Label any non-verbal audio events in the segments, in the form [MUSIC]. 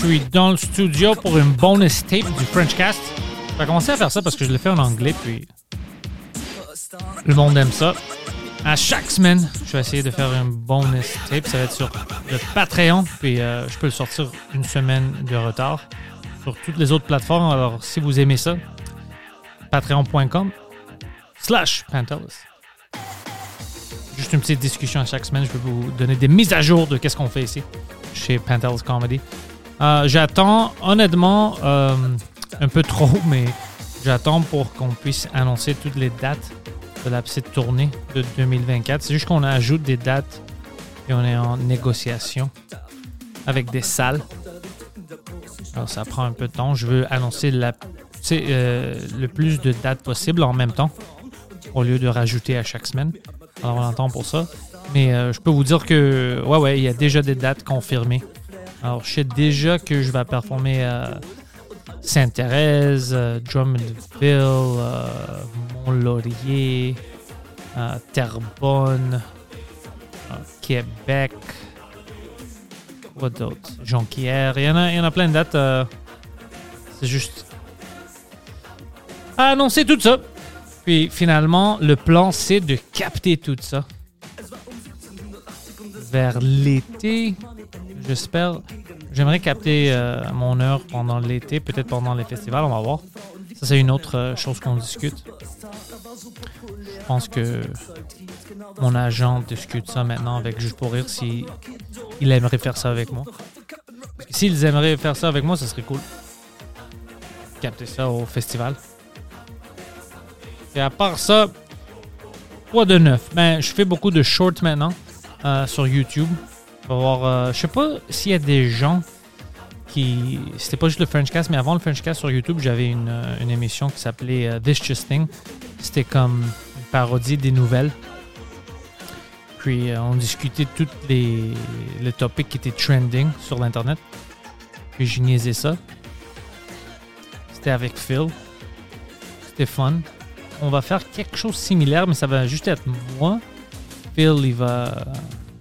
Suis dans le studio pour une bonus tape du Frenchcast. Je vais commencer à faire ça parce que je l'ai fait en anglais, puis le monde aime ça. À chaque semaine, je vais essayer de faire une bonus tape. Ça va être sur le Patreon, puis euh, je peux le sortir une semaine de retard sur toutes les autres plateformes. Alors, si vous aimez ça, patreon.com slash Pantelis. Juste une petite discussion à chaque semaine. Je vais vous donner des mises à jour de qu'est-ce qu'on fait ici chez Pantelis Comedy. Euh, j'attends, honnêtement, euh, un peu trop, [LAUGHS] mais j'attends pour qu'on puisse annoncer toutes les dates de la petite tournée de 2024. C'est juste qu'on ajoute des dates et on est en négociation avec des salles. Alors, ça prend un peu de temps. Je veux annoncer euh, le plus de dates possible en même temps au lieu de rajouter à chaque semaine. Alors, on attend pour ça. Mais je peux vous dire que, ouais, ouais, il y a déjà des dates confirmées. Alors, je sais déjà que je vais performer à Sainte-Thérèse, euh, Drummondville, euh, Mont-Laurier, euh, Terrebonne, euh, Québec. Quoi d'autre? Jonquière. Il y, en a, il y en a plein de dates. euh, C'est juste annoncer tout ça. Puis finalement, le plan, c'est de capter tout ça vers l'été. J'espère. J'aimerais capter euh, mon heure pendant l'été, peut-être pendant les festivals, on va voir. Ça, c'est une autre euh, chose qu'on discute. Je pense que mon agent discute ça maintenant avec Juste pour rire si aimerait faire ça avec moi. S'ils aimeraient faire ça avec moi, ça serait cool. Capter ça au festival. Et à part ça, quoi de neuf? Ben, je fais beaucoup de shorts maintenant euh, sur YouTube. Voir, euh, je sais pas s'il y a des gens qui. C'était pas juste le Frenchcast, mais avant le Frenchcast sur YouTube, j'avais une, euh, émission qui s'appelait euh, This Just Thing. C'était comme une parodie des nouvelles. Puis on discutait tous les, les topics qui étaient trending sur l'Internet. Puis je niaisais ça. C'était avec Phil. C'était fun. On va faire quelque chose similaire, mais ça va juste être moi. Phil, il va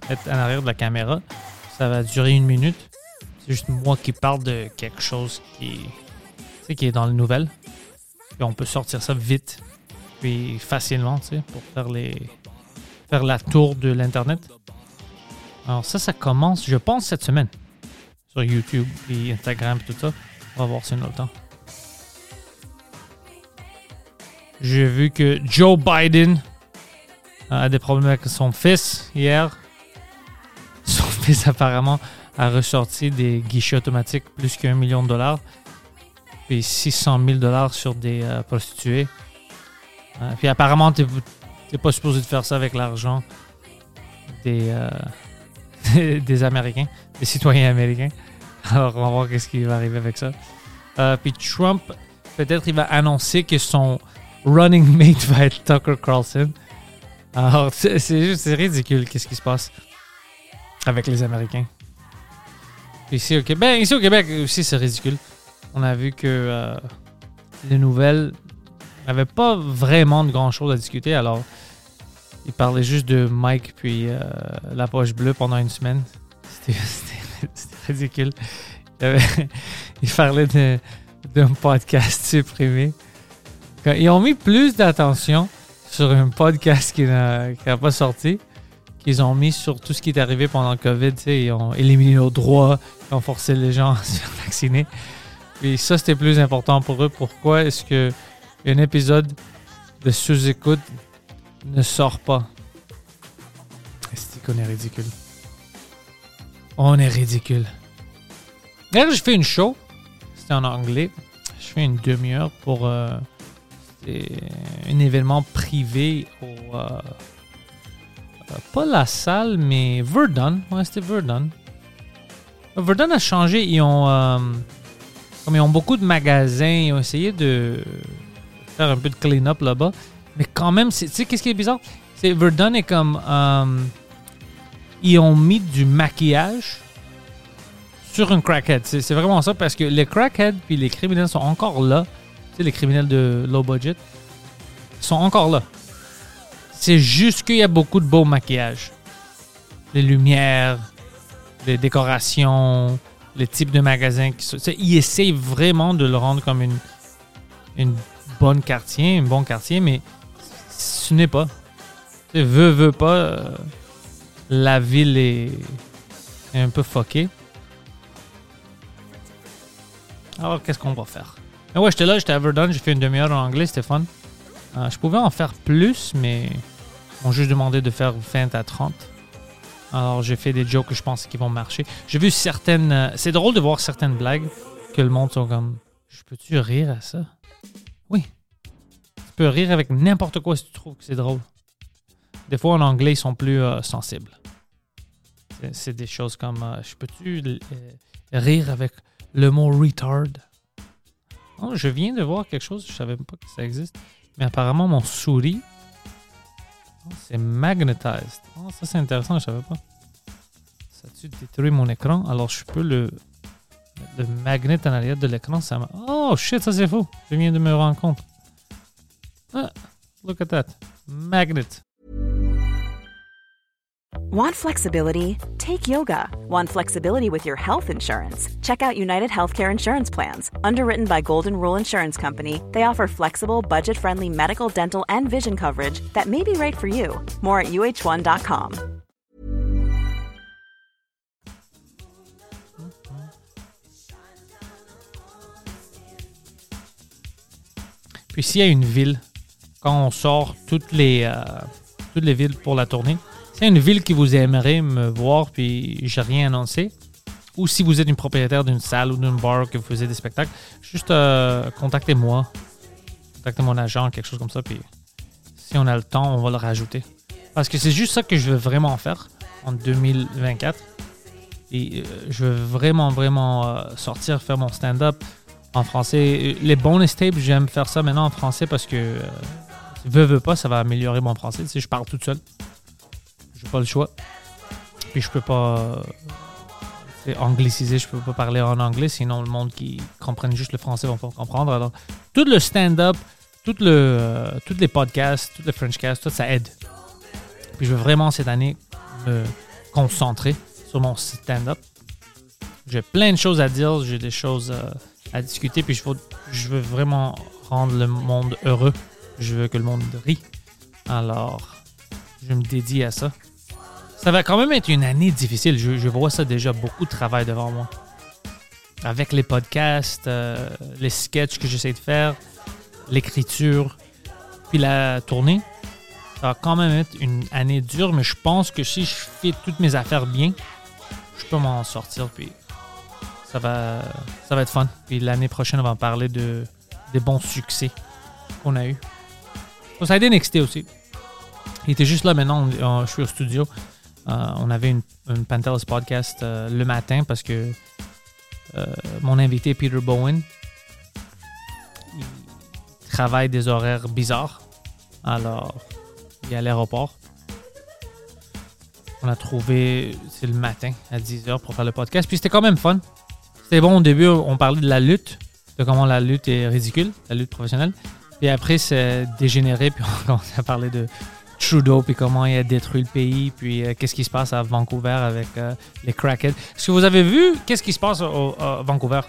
être en arrière de la caméra. Ça va durer une minute. C'est juste moi qui parle de quelque chose qui, qui est dans les nouvelles. Puis on peut sortir ça vite, puis facilement, pour faire les faire la tour de l'internet. Alors ça, ça commence, je pense, cette semaine sur YouTube et Instagram et tout ça. On va voir si on a le temps. J'ai vu que Joe Biden a des problèmes avec son fils hier. [LAUGHS] Apparemment a ressorti des guichets automatiques plus qu'un million de dollars. Puis 600 000 dollars sur des euh, prostituées. Euh, puis apparemment, tu n'es pas supposé de faire ça avec l'argent des, euh, [LAUGHS] des Américains, des citoyens américains. [LAUGHS] Alors, on va voir qu'est-ce qui va arriver avec ça. Puis Trump, peut-être il va annoncer que son running mate va être Tucker Carlson. Alors, c'est juste ridicule qu'est-ce qui se passe avec les Américains. Ici au Québec, ben, ici au Québec aussi, c'est ridicule. On a vu que euh, les nouvelles n'avaient pas vraiment de grand chose à discuter. Alors, ils parlaient juste de Mike puis euh, la poche bleue pendant une semaine. [LAUGHS] C'était ridicule. Il, y avait- [LAUGHS] il parlait de- d'un podcast supprimé. Ils ont mis plus d'attention sur un podcast qui n'a pas sorti qu'ils ont mis sur tout ce qui est arrivé pendant le COVID. Ils ont éliminé nos droits, ils ont forcé les gens [LAUGHS] à se vacciner. Puis ça, c'était plus important pour eux. Pourquoi est-ce que un épisode de sous-écoute ne sort pas? qu'on est ridicule. On est ridicule. D'ailleurs, je fais une show. C'était en anglais. Je fais une demi-heure pour euh, un événement privé au. euh, pas la salle, mais Verdun. Ouais, c'était Verdun. Verdun a changé. Ils ont. euh, comme ils ont beaucoup de magasins, ils ont essayé de faire un peu de clean-up là-bas. Mais quand même, tu sais, qu'est-ce qui est bizarre? C'est Verdun est comme. euh, ils ont mis du maquillage sur un crackhead. C'est vraiment ça parce que les crackheads puis les criminels sont encore là. Tu sais, les criminels de low budget sont encore là. C'est juste qu'il y a beaucoup de beau maquillage. Les lumières, les décorations, les types de magasins. Qui sont, ils essayent vraiment de le rendre comme une, une bonne quartier, un bon quartier, mais ce n'est pas. Tu veux, veux pas, euh, la ville est, un peu fuckée. Alors, qu'est-ce qu'on va faire? Mais ouais, j'étais là, j'étais à Verdun, j'ai fait une demi-heure en anglais, c'était fun. Euh, je pouvais en faire plus, mais m'ont juste demandé de faire 20 à 30. Alors, j'ai fait des jokes que je pense qui vont marcher. J'ai vu certaines. euh, c'est drôle de voir certaines blagues que le monde sont comme. Je peux-tu rire à ça? Oui. Tu peux rire avec n'importe quoi si tu trouves que c'est drôle. Des fois, en anglais, ils sont plus euh, sensibles. C'est- des choses comme. je peux-tu rire avec le mot retard? Oh, je viens de voir quelque chose, je savais pas que ça existe. Mais apparemment, mon souris, c'est magnetized. Oh, ça, c'est intéressant, je savais pas. Ça a-tu détruit mon écran? Alors, je peux le, le magnet en arrière de l'écran. Ça oh, shit, ça, c'est faux. Je viens de me rendre compte. Ah, look at that. Magnet. Want flexibility? Take yoga. Want flexibility with your health insurance? Check out United Healthcare Insurance Plans. Underwritten by Golden Rule Insurance Company, they offer flexible, budget friendly medical, dental, and vision coverage that may be right for you. More at uh1.com. Puis s'il y a une ville, quand on sort toutes les, euh, toutes les villes pour la tournée, a une ville qui vous aimerait me voir puis j'ai rien annoncé, ou si vous êtes une propriétaire d'une salle ou d'un bar que vous faisiez des spectacles, juste euh, contactez-moi. Contactez mon agent, quelque chose comme ça, puis si on a le temps, on va le rajouter. Parce que c'est juste ça que je veux vraiment faire en 2024. Et euh, je veux vraiment, vraiment euh, sortir, faire mon stand-up en français. Les bonus tapes, j'aime faire ça maintenant en français parce que, veux, veux pas, ça va améliorer mon français. Tu sais, je parle toute seule. J'ai pas le choix. Puis je peux pas angliciser, je peux pas parler en anglais, sinon le monde qui comprenne juste le français va pas comprendre. Alors, tout le stand-up, tout le, euh, tous les podcasts, tout le Frenchcast, tout ça aide. Puis je veux vraiment cette année me concentrer sur mon stand-up. J'ai plein de choses à dire, j'ai des choses euh, à discuter, puis je veux, je veux vraiment rendre le monde heureux. Je veux que le monde rit. Alors, je me dédie à ça. Ça va quand même être une année difficile. Je, vois ça déjà, beaucoup de travail devant moi. Avec les podcasts, euh, les sketchs que j'essaie de faire, l'écriture, puis la tournée. Ça va quand même être une année dure, mais je pense que si je fais toutes mes affaires bien, je peux m'en sortir, puis ça va, ça va être fun. Puis l'année prochaine, on va en parler de, des bons succès qu'on a eu. Ça a été NXT aussi. Il était juste là maintenant, je suis au studio. Euh, on avait une, une podcast euh, le matin parce que euh, mon invité Peter Bowen il travaille des horaires bizarres. Alors, il est à l'aéroport. On a trouvé, c'est le matin à 10h pour faire le podcast. Puis c'était quand même fun. C'était bon au début, on parlait de la lutte, de comment la lutte est ridicule, la lutte professionnelle. Puis après, c'est dégénéré, puis [LAUGHS] on commence à de Trudeau, puis comment il a détruit le pays, puis euh, qu'est-ce qui se passe à Vancouver avec euh, les crackheads. Est-ce que vous avez vu qu'est-ce qui se passe au- à Vancouver?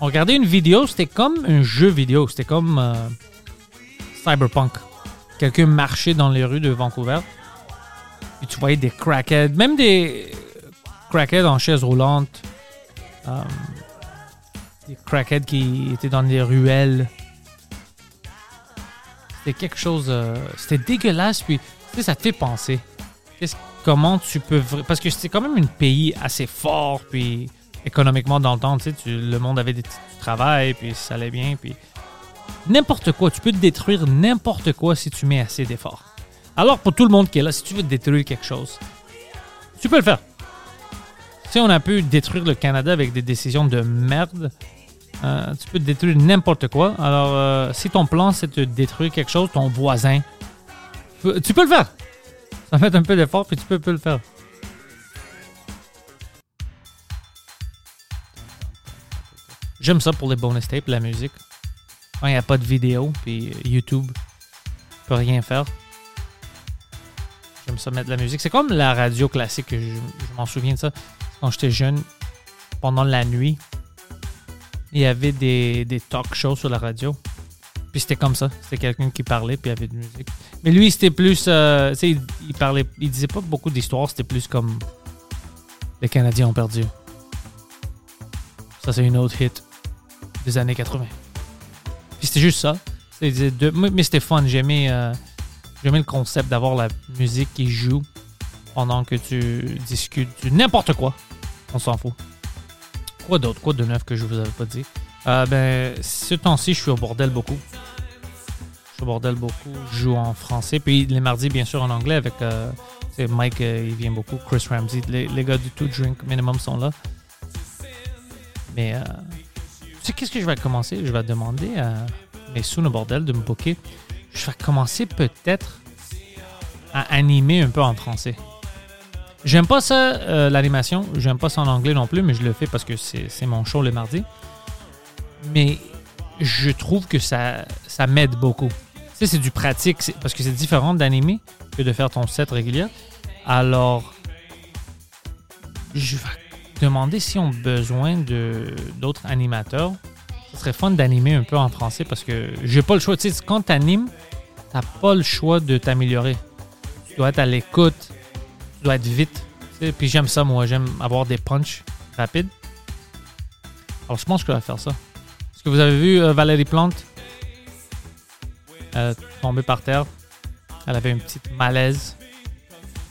On regardait une vidéo, c'était comme un jeu vidéo, c'était comme euh, Cyberpunk. Quelqu'un marchait dans les rues de Vancouver, puis tu voyais des crackheads, même des crackheads en chaise roulante, des crackheads qui étaient dans des ruelles. C'était quelque chose. euh, c'était dégueulasse, puis tu sais, ça te fait penser. comment tu peux. Parce que c'est quand même un pays assez fort, puis économiquement dans le temps, tu sais, tu- le monde avait des du travail, puis ça allait bien, puis n'importe quoi. Tu peux détruire n'importe quoi si tu mets assez d'efforts. Alors, pour tout le monde qui est là, si tu veux détruire quelque chose, tu peux le faire. Si on a pu détruire le Canada avec des décisions de merde, euh, tu peux détruire n'importe quoi. Alors, euh, si ton plan, c'est de détruire quelque chose, ton voisin, tu peux le faire. Ça fait un peu d'effort, puis tu peux, peux le faire. J'aime ça pour les bonus tapes, la musique. Quand il n'y a pas de vidéo, puis YouTube peut rien faire. J'aime ça mettre de la musique. C'est comme la radio classique, je, je m'en souviens de ça. Quand j'étais jeune, pendant la nuit, il y avait des, des talk shows sur la radio. Puis c'était comme ça. C'était quelqu'un qui parlait, puis il y avait de musique. Mais lui, c'était plus. euh, tu sais, il, parlait. Il disait pas beaucoup d'histoires, c'était plus comme. Les Canadiens ont perdu. Ça, c'est une autre hit des années 80. Puis c'était juste ça. Mais c'était fun. J'aimais, euh, j'aimais le concept d'avoir la musique qui joue pendant que tu discutes de n'importe quoi. On s'en fout. Quoi d'autre? Quoi de neuf que je vous avais pas dit? Euh, ben, ce temps-ci, je suis au bordel beaucoup. Je suis au bordel beaucoup. Je joue en français. Puis les mardis, bien sûr, en anglais avec euh, Mike, euh, il vient beaucoup. Chris Ramsey. Les, les gars du Two Drink Minimum sont là. Mais, euh, tu sais, qu'est-ce que je vais commencer? Je vais demander à mes sous au bordel de me booker. Je vais commencer peut-être à animer un peu en français. J'aime pas ça, euh, l'animation. J'aime pas ça en anglais non plus, mais je le fais parce que c'est mon show le mardi. Mais je trouve que ça, ça m'aide beaucoup. Tu sais, c'est du pratique, parce que c'est différent d'animer que de faire ton set régulier. Alors, je vais demander si on a besoin d'autres animateurs. Ce serait fun d'animer un peu en français parce que j'ai pas le choix. Tu sais, quand tu animes, t'as pas le choix de t'améliorer. Tu dois être à l'écoute, dois être vite. Puis j'aime ça, moi. J'aime avoir des punchs rapides. Alors, je pense que je faire ça. Est-ce que vous avez vu euh, Valérie Plante? Euh, tomber par terre? Elle avait une petite malaise.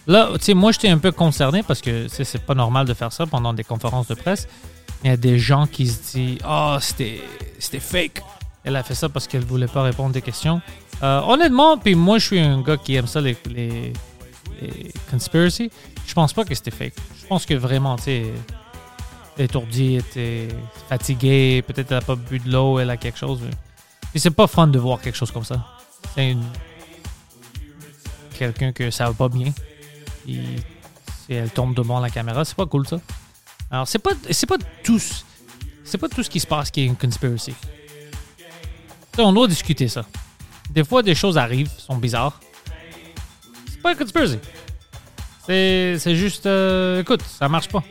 Là, tu sais, moi, j'étais un peu concerné parce que c'est pas normal de faire ça pendant des conférences de presse. Il y a des gens qui se disent Oh, c'était c'était fake. Elle a fait ça parce qu'elle voulait pas répondre des questions. Euh, honnêtement, puis moi, je suis un gars qui aime ça, les, les, conspiracy. Je pense pas que c'était fake. Je pense que vraiment, tu sais, elle était fatiguée, peut-être elle a pas bu de l'eau, elle a quelque chose. Puis c'est pas fun de voir quelque chose comme ça. C'est une- quelqu'un que ça va pas bien. Si elle tombe devant la caméra, c'est pas cool ça. Alors c'est pas c'est pas tout ce- c'est pas tout ce qui se passe qui est une conspiracy. On doit discuter ça. Des fois des choses arrivent, sont bizarres. Pas une conspiracy. C'est juste euh, écoute, ça marche pas.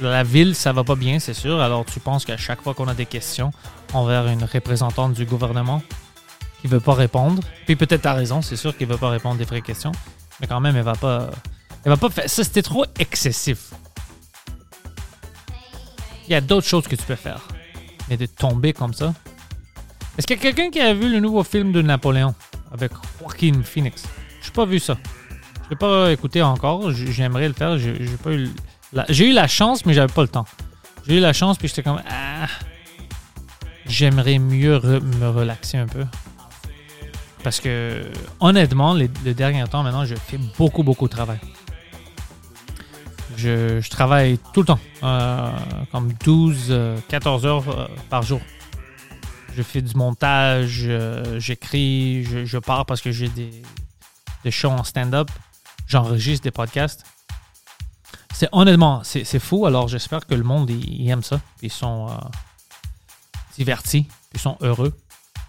La ville, ça va pas bien, c'est sûr. Alors tu penses qu'à chaque fois qu'on a des questions envers une représentante du gouvernement qui veut pas répondre, puis peut-être t'as raison, c'est sûr qu'il veut pas répondre des vraies questions, mais quand même, elle va pas, elle va pas faire ça. C'était trop excessif. Il y a d'autres choses que tu peux faire, mais de tomber comme ça. Est-ce qu'il y a quelqu'un qui a vu le nouveau film de Napoléon avec Joaquin Phoenix? Je n'ai pas vu ça. Je pas écouté encore. J'aimerais le faire. J'ai j'ai eu la- j'ai chance, mais j'avais pas le temps. J'ai eu la chance, puis j'étais comme ah, j'aimerais mieux me relaxer un peu. Parce que, honnêtement, le dernier temps, maintenant, je fais beaucoup, beaucoup de travail. Je, travaille tout le temps, euh, comme 12, euh, 14 heures euh, par jour. Je fais du montage, euh, j'écris, je, je pars parce que j'ai des, des shows en stand-up, j'enregistre des podcasts. C'est honnêtement, c'est fou. Alors j'espère que le monde il, aime ça. Ils sont euh, divertis, ils sont heureux.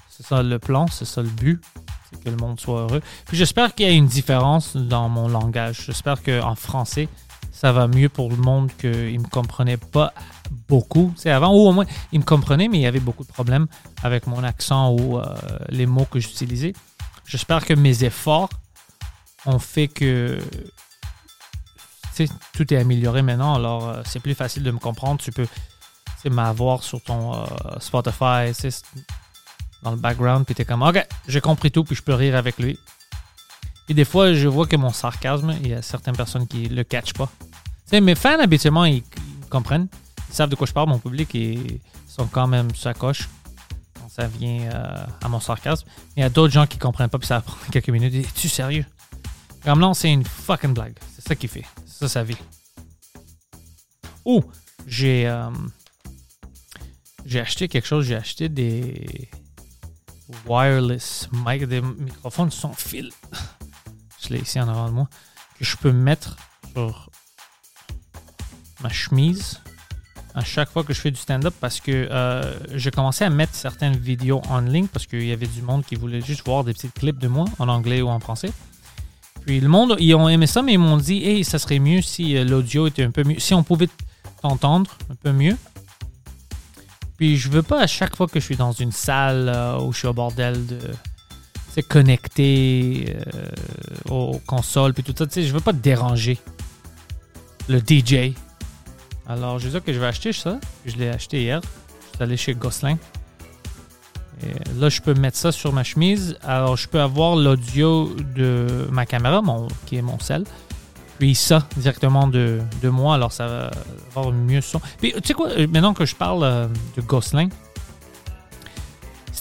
C'est ça le plan, c'est ça le but, c'est que le monde soit heureux. Puis j'espère qu'il y a une différence dans mon langage. J'espère qu'en français, ça va mieux pour le monde qu'il ne me comprenait pas beaucoup. C'est avant, ou au moins, il me comprenait, mais il y avait beaucoup de problèmes avec mon accent ou euh, les mots que j'utilisais. J'espère que mes efforts ont fait que tout est amélioré maintenant. Alors, euh, c'est plus facile de me comprendre. Tu peux m'avoir sur ton euh, Spotify, dans le background, puis t'es comme, OK, j'ai compris tout, puis je peux rire avec lui. Puis des fois, je vois que mon sarcasme, il y a certaines personnes qui le catchent pas. Tu sais, mes fans, habituellement, ils, comprennent. Ils savent de quoi je parle, mon public, et ils sont quand même sacoches quand ça vient euh, à mon sarcasme. Il y a d'autres gens qui comprennent pas, puis ça prend quelques minutes. Es-tu sérieux? Comme non, c'est une fucking blague. C'est ça qu'il fait. C'est ça sa vie. Oh, j'ai euh, j'ai acheté quelque chose. J'ai acheté des wireless mic, des microphones sans fil. Je l'ai ici en avant de moi. Que je peux mettre sur ma chemise à chaque fois que je fais du stand-up parce que euh, j'ai commencé à mettre certaines vidéos en ligne parce qu'il y avait du monde qui voulait juste voir des petits clips de moi en anglais ou en français. Puis le monde, ils ont aimé ça, mais ils m'ont dit, hey, ça serait mieux si euh, l'audio était un peu mieux, si on pouvait t'entendre un peu mieux. Puis je veux pas à chaque fois que je suis dans une salle euh, où je suis au bordel de se connecter euh, aux consoles puis tout ça. Tu sais, je veux pas te déranger le DJ. Alors je dis que je vais acheter ça. Je l'ai acheté hier. Je suis allé chez Gosselin. Et là, je peux mettre ça sur ma chemise. Alors, je peux avoir l'audio de ma caméra, qui est mon sel. Puis ça, directement de, de moi. Alors, ça va avoir mieux son. Puis, tu sais quoi, euh, maintenant que je parle euh, de Gosselin,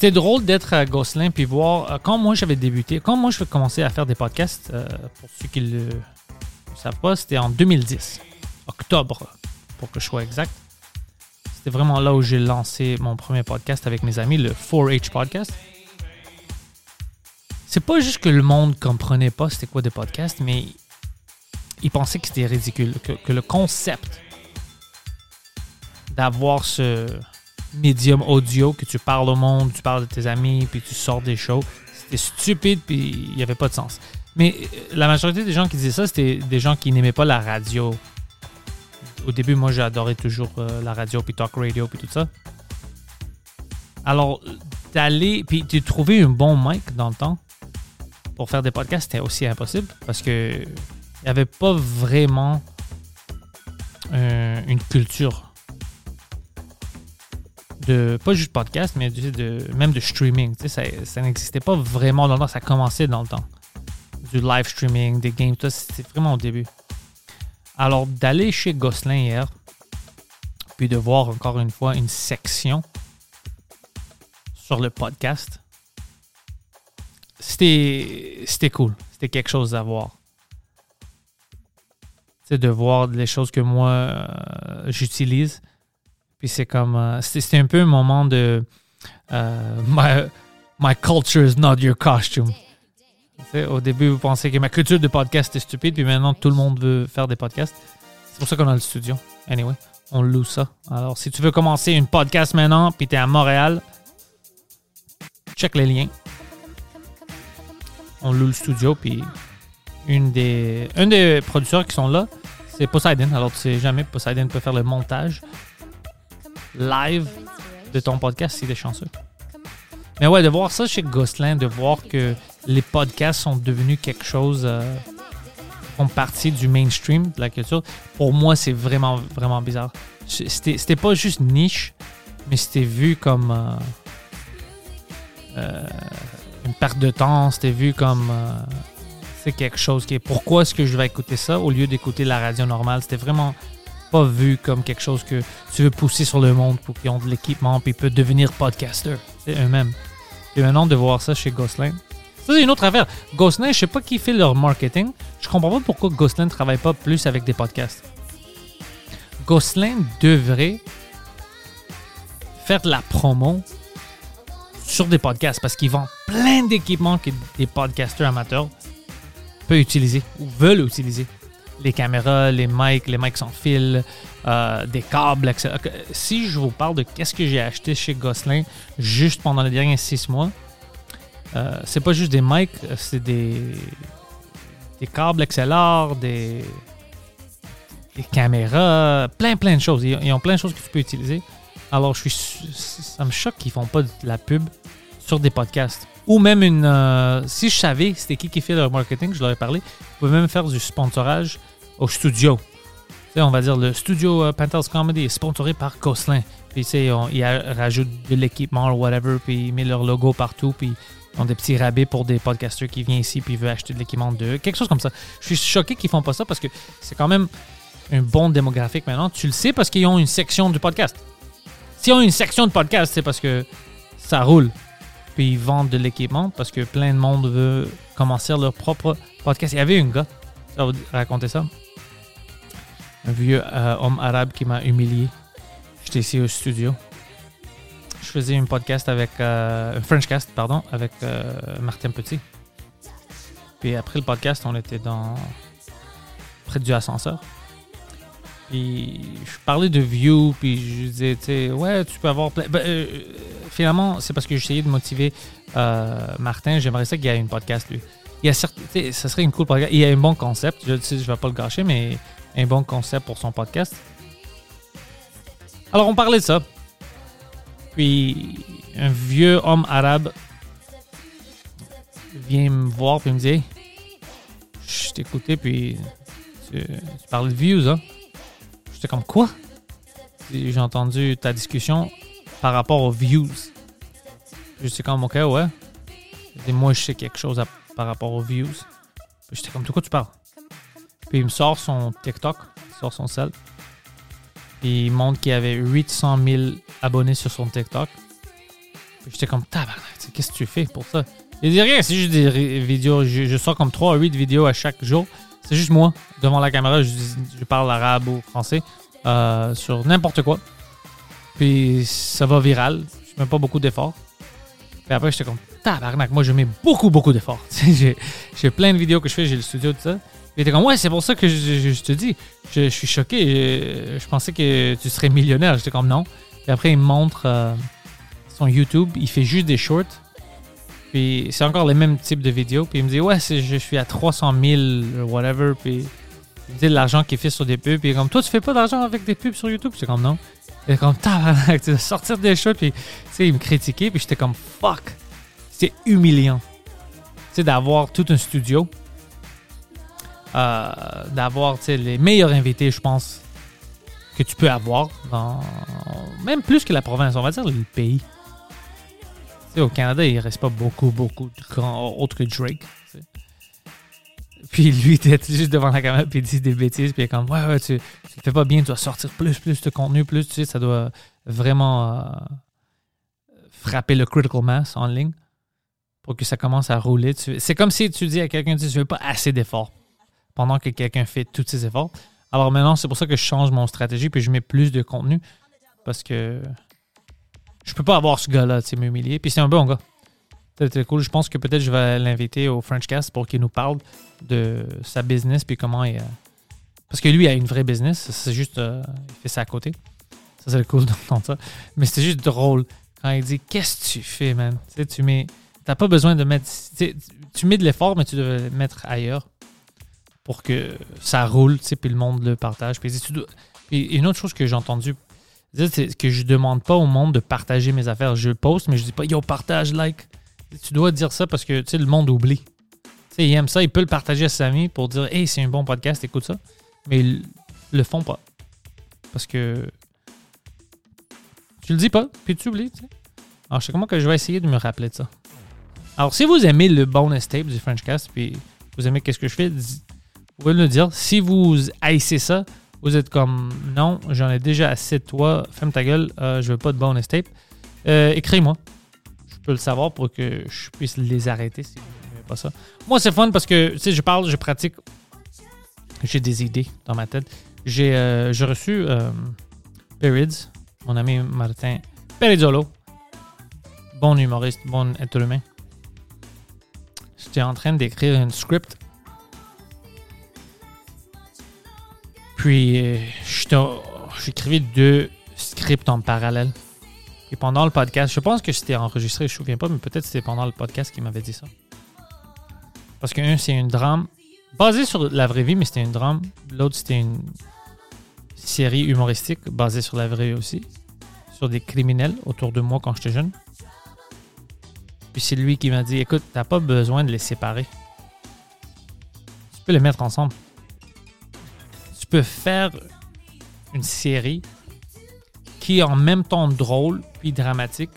c'était drôle d'être à Gosselin puis voir euh, quand moi j'avais débuté, quand moi je commençais à faire des podcasts, euh, pour ceux qui le savent pas, c'était en 2010, octobre, pour que je sois exact. C'était vraiment là où j'ai lancé mon premier podcast avec mes amis, le 4H Podcast. C'est pas juste que le monde comprenait pas c'était quoi des podcasts, mais ils pensaient que c'était ridicule, que, le concept d'avoir ce médium audio que tu parles au monde, tu parles de tes amis, puis tu sors des shows, c'était stupide, puis il n'y avait pas de sens. Mais euh, la majorité des gens qui disaient ça, c'était des gens qui n'aimaient pas la radio. Au début, moi, j'adorais toujours euh, la radio, puis talk radio, puis tout ça. Alors, d'aller, puis de trouver un bon mic dans le temps pour faire des podcasts, c'était aussi impossible parce que il n'y avait pas vraiment euh, une culture de pas juste podcast, mais même de streaming. Ça, ça n'existait pas vraiment dans le temps, ça commençait dans le temps. Du live streaming, des games, tout ça, c'était vraiment au début. Alors, d'aller chez Gosselin hier, puis de voir encore une fois une section sur le podcast, c'était cool. C'était quelque chose à voir. C'est de voir les choses que moi euh, j'utilise. Puis c'est comme. euh, c'était c'était un peu un moment de. euh, [LAUGHS] my, my culture is not your costume. Au début, vous pensez que ma culture de podcast est stupide, puis maintenant tout le monde veut faire des podcasts. C'est pour ça qu'on a le studio. Anyway, on loue ça. Alors, si tu veux commencer une podcast maintenant, puis tu es à Montréal, check les liens. On loue le studio, puis une des, un des producteurs qui sont là, c'est Poseidon. Alors, tu sais jamais, Poseidon peut faire le montage live de ton podcast s'il est chanceux. Mais ouais, de voir ça chez Gosselin, de voir que les podcasts sont devenus quelque chose, euh, font partie du mainstream de la culture, pour moi, c'est vraiment, vraiment bizarre. C'était pas juste niche, mais c'était vu comme euh, euh, une perte de temps, c'était vu comme c'est quelque chose qui est pourquoi est-ce que je vais écouter ça au lieu d'écouter la radio normale? C'était vraiment pas vu comme quelque chose que tu veux pousser sur le monde pour qu'ils ont de l'équipement puis ils peuvent devenir podcaster. C'est eux-mêmes. Et maintenant de voir ça chez Gosselin. Ça, c'est une autre affaire. Gosselin, je sais pas qui fait leur marketing. Je comprends pas pourquoi Gosselin ne travaille pas plus avec des podcasts. Gosselin devrait faire de la promo sur des podcasts parce qu'ils vendent plein d'équipements que des podcasters amateurs peuvent utiliser ou veulent utiliser. Les caméras, les mics, les mics sans fil, euh, des câbles, etc. Si je vous parle de qu'est-ce que j'ai acheté chez Gosselin juste pendant les derniers six mois, euh, c'est pas juste des mics, euh, c'est des, des câbles XLR, des, des caméras, plein plein de choses. Ils, ont plein de choses que tu peux utiliser. Alors je suis, su- ça me choque qu'ils font pas de la pub sur des podcasts. Ou même une. euh, si je savais c'était qui qui fait leur marketing, je leur ai parlé, vous pouvez même faire du sponsorage au studio. Tu sais, on va dire le studio Penthouse Comedy est sponsoré par Gosselin. Puis tu sais, ils rajoutent de l'équipement ou whatever, puis ils mettent leur logo partout, puis ont des petits rabais pour des podcasters qui viennent ici puis veulent acheter de l'équipement d'eux. Quelque chose comme ça. Je suis choqué qu'ils font pas ça parce que c'est quand même un bon démographique maintenant. Tu le sais parce qu'ils ont une section du podcast. S'ils ont une section de podcast, c'est parce que ça roule. Puis ils vendent de l'équipement parce que plein de monde veut commencer leur propre podcast. Il y avait un gars, ça vous raconter ça. Un vieux euh, homme arabe qui m'a humilié. J'étais ici au studio. Je faisais un podcast avec euh, un Frenchcast, pardon, avec euh, Martin Petit. Puis après le podcast, on était dans près du ascenseur. Puis je parlais de view, puis je disais, tu sais, ouais, tu peux avoir plein. Ben, euh, finalement, c'est parce que j'essayais de motiver euh, Martin. J'aimerais ça qu'il ait une podcast, lui. Il y a certes, ça serait une cool podcast. Il y a un bon concept. Je je vais pas le gâcher, mais un bon concept pour son podcast. Alors, on parlait de ça. Puis, un vieux homme arabe vient me voir, puis me dit, je t'écoutais, puis tu, tu parlais de views, hein? J'étais comme quoi? J'ai entendu ta discussion par rapport aux views. J'étais comme ok, ouais. Dit, moi, je sais quelque chose par rapport aux views. J'étais comme, de quoi tu parles? Puis il me sort son TikTok, il sort son sel. Puis il montre qu'il y avait 800 000 abonnés sur son TikTok. J'étais comme, tabarnak, qu'est-ce que tu fais pour ça? Il dit rien, c'est juste des vidéos. Je, je sors comme 3 à 8 vidéos à chaque jour. C'est juste moi, devant la caméra, je, je parle arabe ou français euh, sur n'importe quoi. Puis ça va viral. Je mets pas beaucoup d'efforts. Puis après, j'étais comme, tabarnak, moi je mets beaucoup, beaucoup d'efforts. [LAUGHS] J'ai- plein de vidéos que je fais, j'ai le studio, tout ça. Il était comme, ouais, c'est pour ça que je, te dis, je, je suis choqué. Je pensais que tu serais millionnaire. J'étais comme, non. Après, il montre euh, son YouTube. Il fait juste des shorts. Puis c'est encore les mêmes types de vidéos. Puis il me dit, ouais, je suis à 300 000, whatever. Puis il me dit l'argent qu'il fait sur des pubs. Puis il comme, toi, tu fais pas d'argent avec des pubs sur YouTube? C'est comme, non. Il est comme, tabarnak, [LAUGHS] tu sortir des shorts. Puis, tu sais, il me critiquait. Puis j'étais comme, fuck. C'est humiliant. Tu sais, d'avoir tout un studio. euh, d'avoir, tu sais, les meilleurs invités, je pense, que tu peux avoir. Dans, même plus que la province, on va dire le pays. Tu sais, au Canada, il reste pas beaucoup, beaucoup de grands autres que Drake. Puis lui, [LAUGHS] il était juste devant la caméra, puis il dit des bêtises, puis il est comme, ouais, ouais, tu, fais pas bien, tu dois sortir plus, plus de contenu, plus, tu sais, ça doit vraiment euh, frapper le critical mass en ligne pour que ça commence à rouler. C'est comme si tu dis à quelqu'un, tu ne fais pas assez d'efforts pendant que quelqu'un fait tous ses efforts. Alors maintenant, c'est pour ça que je change mon stratégie, puis je mets plus de contenu, parce que je peux pas avoir ce gars-là, tu sais, m'humilier. Puis c'est un bon gars. C'était cool. Je pense que peut-être je vais l'inviter au Frenchcast pour qu'il nous parle de sa business puis comment il. euh, Parce que lui a une vraie business. C'est juste. euh, il fait ça à côté. Ça, c'est cool [LAUGHS] d'entendre ça. Mais c'était juste drôle quand il dit Qu'est-ce que tu fais, man Tu sais, tu mets. T'as pas besoin de mettre. tu mets de l'effort, mais tu devrais le mettre ailleurs pour que ça roule, tu sais, puis le monde le partage. Puis Tu dois. Puis une autre chose que j'ai entendu c'est que je demande pas au monde de partager mes affaires. Je poste, mais je dis pas Yo, partage, like. Tu dois dire ça parce que tu sais, le monde oublie. Tu sais, il aime ça, il peut le partager à ses amis pour dire Hey, c'est un bon podcast, écoute ça. Mais ils le font pas. Parce que tu le dis pas, puis tu oublies. tu sais. Alors, je sais comment que je vais essayer de me rappeler de ça. Alors, si vous aimez le bonus tape du Frenchcast, puis vous aimez qu'est-ce que je fais, pouvez le dire. Si vous haïssez ça, vous êtes comme non, j'en ai déjà assez de toi, ferme ta gueule, euh, je veux pas de bonus tape. Euh, Écris-moi. Je peux le savoir pour que je puisse les arrêter si vous n'aimez pas ça. Moi, c'est fun parce que, tu je parle, je pratique. J'ai des idées dans ma tête. J'ai euh, reçu euh, Perids, mon ami Martin Perizzolo. Bon humoriste, bon être humain. J'étais en train d'écrire un script. Puis, euh, j'écrivais deux scripts en parallèle. Et pendant le podcast, je pense que c'était enregistré, je ne me souviens pas, mais peut-être c'était pendant le podcast qu'il m'avait dit ça. Parce qu'un, c'est un drame basé sur la vraie vie, mais c'était un drame. L'autre, c'était une série humoristique basée sur la vraie vie aussi. Sur des criminels autour de moi quand j'étais jeune. Puis c'est lui qui m'a dit écoute, t'as pas besoin de les séparer. Tu peux les mettre ensemble. Peux faire une série qui est en même temps drôle puis dramatique.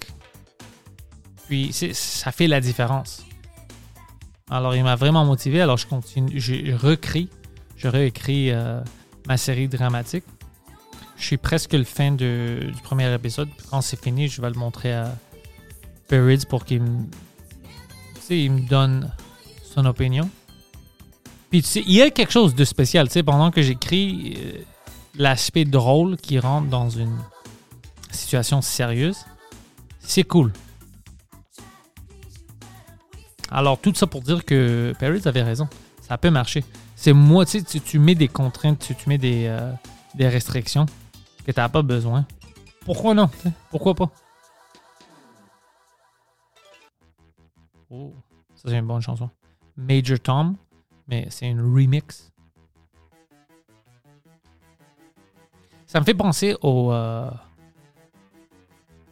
Puis ça fait la différence. Alors il m'a vraiment motivé. Alors je continue, j'ai recris, je réécris euh, ma série dramatique. Je suis presque le fin du premier épisode. Quand c'est fini, je vais le montrer à Perrids pour qu'il me, me donne son opinion. Puis il y a quelque chose de spécial. Tu sais, pendant que j'écris, euh, l'aspect drôle qui rentre dans une situation sérieuse, c'est cool. Alors, tout ça pour dire que Perry avait raison. Ça peut marcher. C'est moi, tu sais, tu, mets des contraintes, tu, tu mets des, euh, des restrictions que tu n'as pas besoin. Pourquoi non? Pourquoi pas? Oh, ça c'est une bonne chanson. Major Tom, mais c'est une remix. Ça me fait penser au euh,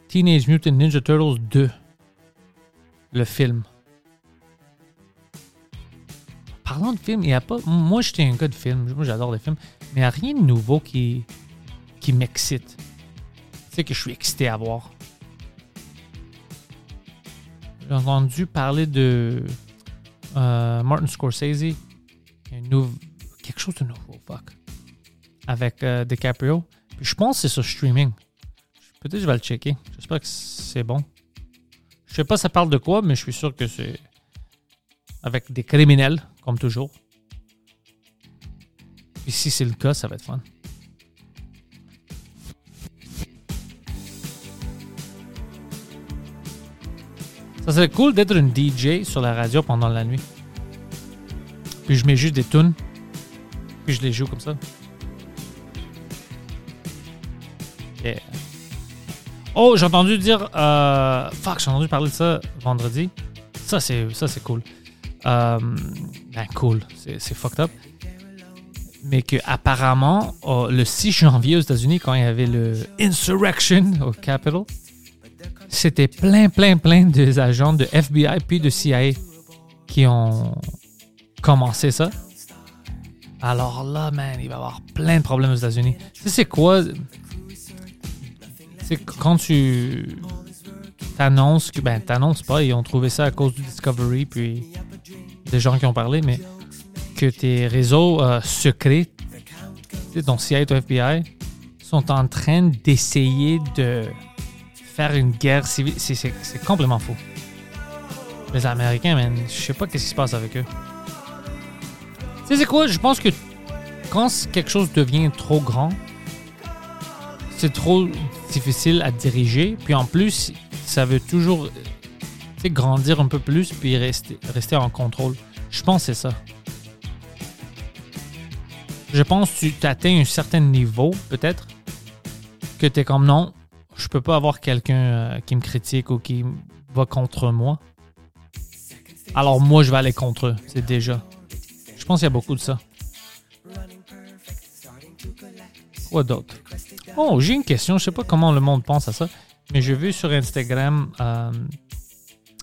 Teenage Mutant Ninja Turtles 2, le film. Parlant de film, il y a pas. Moi, j'étais un gars de film. Moi, j'adore les films. Mais il n'y a rien de nouveau qui, qui m'excite. Sais, que je suis excité à voir. J'ai entendu parler de euh, Martin Scorsese. Quelque chose de nouveau, fuck. Avec euh, DiCaprio. Puis je pense que c'est sur streaming. Peut-être que je vais le checker. J'espère que c'est bon. Je sais pas ça parle de quoi, mais je suis sûr que c'est avec des criminels, comme toujours. Puis si c'est le cas, ça va être fun. Ça serait cool d'être une DJ sur la radio pendant la nuit. Puis je mets juste des tunes. Puis je les joue comme ça. Oh, j'ai entendu dire. Euh, fuck, j'ai entendu parler de ça vendredi. Ça, c'est, ça, c'est cool. Euh, ben, cool. C'est, c'est fucked up. Mais que apparemment, oh, le 6 janvier aux États-Unis, quand il y avait le Insurrection au Capitol, c'était plein, plein, plein des agents de FBI puis de CIA qui ont commencé ça. Alors là, man, il va y avoir plein de problèmes aux États-Unis. Tu sais, c'est quoi? C'est quand tu t'annonces que, ben, t'annonces pas, ils ont trouvé ça à cause du Discovery, puis des gens qui ont parlé, mais que tes réseaux euh, secrets, ton CIA et FBI, sont en train d'essayer de faire une guerre civile. C'est- complètement faux. Les Américains, man, je sais pas qu'est-ce qui se passe avec eux. Tu sais, c'est quoi? Je pense que quand quelque chose devient trop grand, c'est trop difficile à diriger. Puis en plus, ça veut toujours grandir un peu plus puis rester, rester en contrôle. Je pense que c'est ça. Je pense que tu atteins un certain niveau, peut-être, que tu es comme non, je peux pas avoir quelqu'un euh, qui me critique ou qui va contre moi. Alors moi, je vais aller contre eux. C'est déjà. Je pense qu'il y a beaucoup de ça. Quoi d'autre? Oh, j'ai une question. Je sais pas comment le monde pense à ça, mais j'ai vu sur Instagram, euh,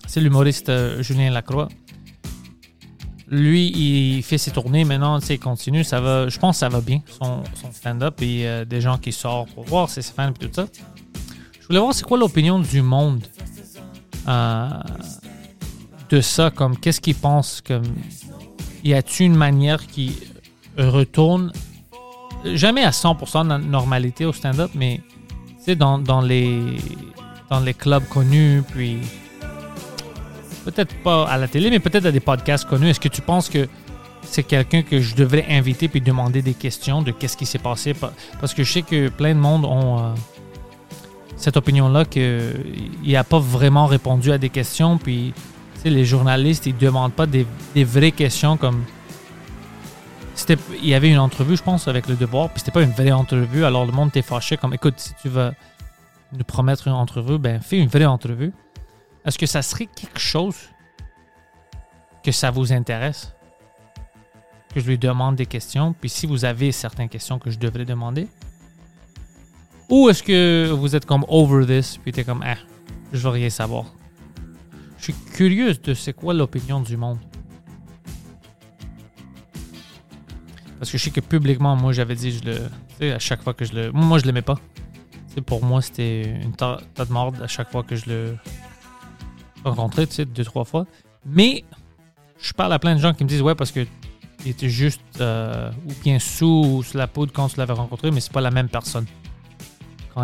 c'est l'humoriste euh, Julien Lacroix. Lui, il fait ses tournées maintenant, il continue. Ça va, je pense que ça va bien, son, stand-up et des gens qui sortent pour voir ses fans et tout ça. Voulais voir c'est quoi l'opinion du monde euh, de ça, comme qu'est-ce qu'ils pensent, comme y a-t-il une manière qui retourne jamais à 100% de normalité au stand-up, mais sais, dans, dans, les, dans les clubs connus, puis peut-être pas à la télé, mais peut-être à des podcasts connus. Est-ce que tu penses que c'est quelqu'un que je devrais inviter puis demander des questions de qu'est-ce qui s'est passé? Pa- Parce que je sais que plein de monde ont euh, cette opinion-là qu'il n'a pas vraiment répondu à des questions, puis les journalistes, ils demandent pas des, vraies questions comme il y avait une entrevue je pense avec le devoir puis c'était pas une vraie entrevue alors le monde était fâché comme écoute si tu vas nous promettre une entrevue ben fais une vraie entrevue. Est-ce que ça serait quelque chose que ça vous intéresse? Que je lui demande des questions puis si vous avez certaines questions que je devrais demander? Ou est-ce que vous êtes comme over this puis t'es comme ah je veux rien savoir je suis curieuse de c'est quoi l'opinion du monde Parce que je sais que publiquement, moi, j'avais dit, je le, tu sais, à chaque fois que je le. Moi, je l'aimais pas. Pour moi, c'était une ta- tas de mort à chaque fois que je le. rencontré, tu sais, deux, trois fois. Mais je parle à plein de gens qui me disent, ouais, parce que il était juste euh, ou bien sous ou sous la poudre quand tu l'avais rencontré, mais c'est pas la même personne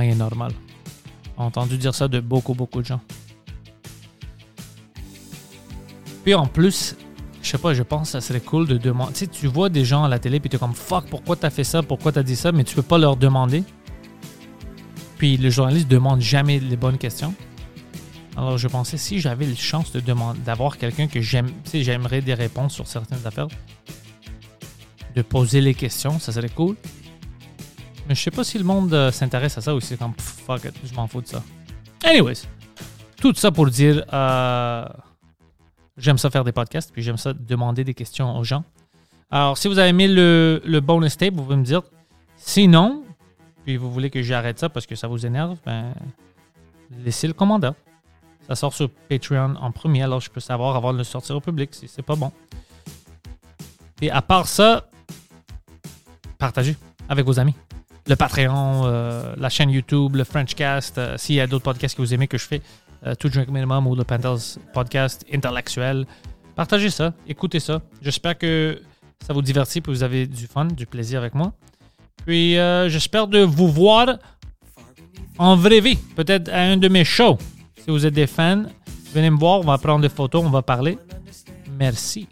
est normal. Entendu dire ça de beaucoup, beaucoup de gens. Puis en plus, je sais pas, je pense que ça serait cool de demander. Tu tu vois des gens à la télé, puis tu es comme fuck, pourquoi t'as fait ça, pourquoi t'as dit ça, mais tu peux pas leur demander. Puis le journaliste demande jamais les bonnes questions. Alors je pensais si j'avais la chance de demander, d'avoir quelqu'un que j'aime, tu j'aimerais des réponses sur certaines affaires, de poser les questions, ça serait cool. Mais je sais pas si le monde euh, s'intéresse à ça ou si c'est comme fuck je m'en fous de ça. Anyways, tout ça pour dire, euh, j'aime ça faire des podcasts, puis j'aime ça demander des questions aux gens. Alors, si vous avez aimé le, le bonus tape, vous pouvez me dire. Sinon, puis vous voulez que j'arrête ça parce que ça vous énerve, ben, laissez le commentaire. Ça sort sur Patreon en premier, alors je peux savoir avant de le sortir au public si c'est pas bon. Et à part ça, partagez avec vos amis. Le Patreon, euh, la chaîne YouTube, le Frenchcast, euh, s'il y a d'autres podcasts que vous aimez que je fais, euh, To Drink Minimum ou le Panthers Podcast intellectuel, partagez ça, écoutez ça. J'espère que ça vous divertit que vous avez du fun, du plaisir avec moi. Puis euh, j'espère de vous voir en vraie vie, peut-être à un de mes shows. Si vous êtes des fans, venez me voir, on va prendre des photos, on va parler. Merci.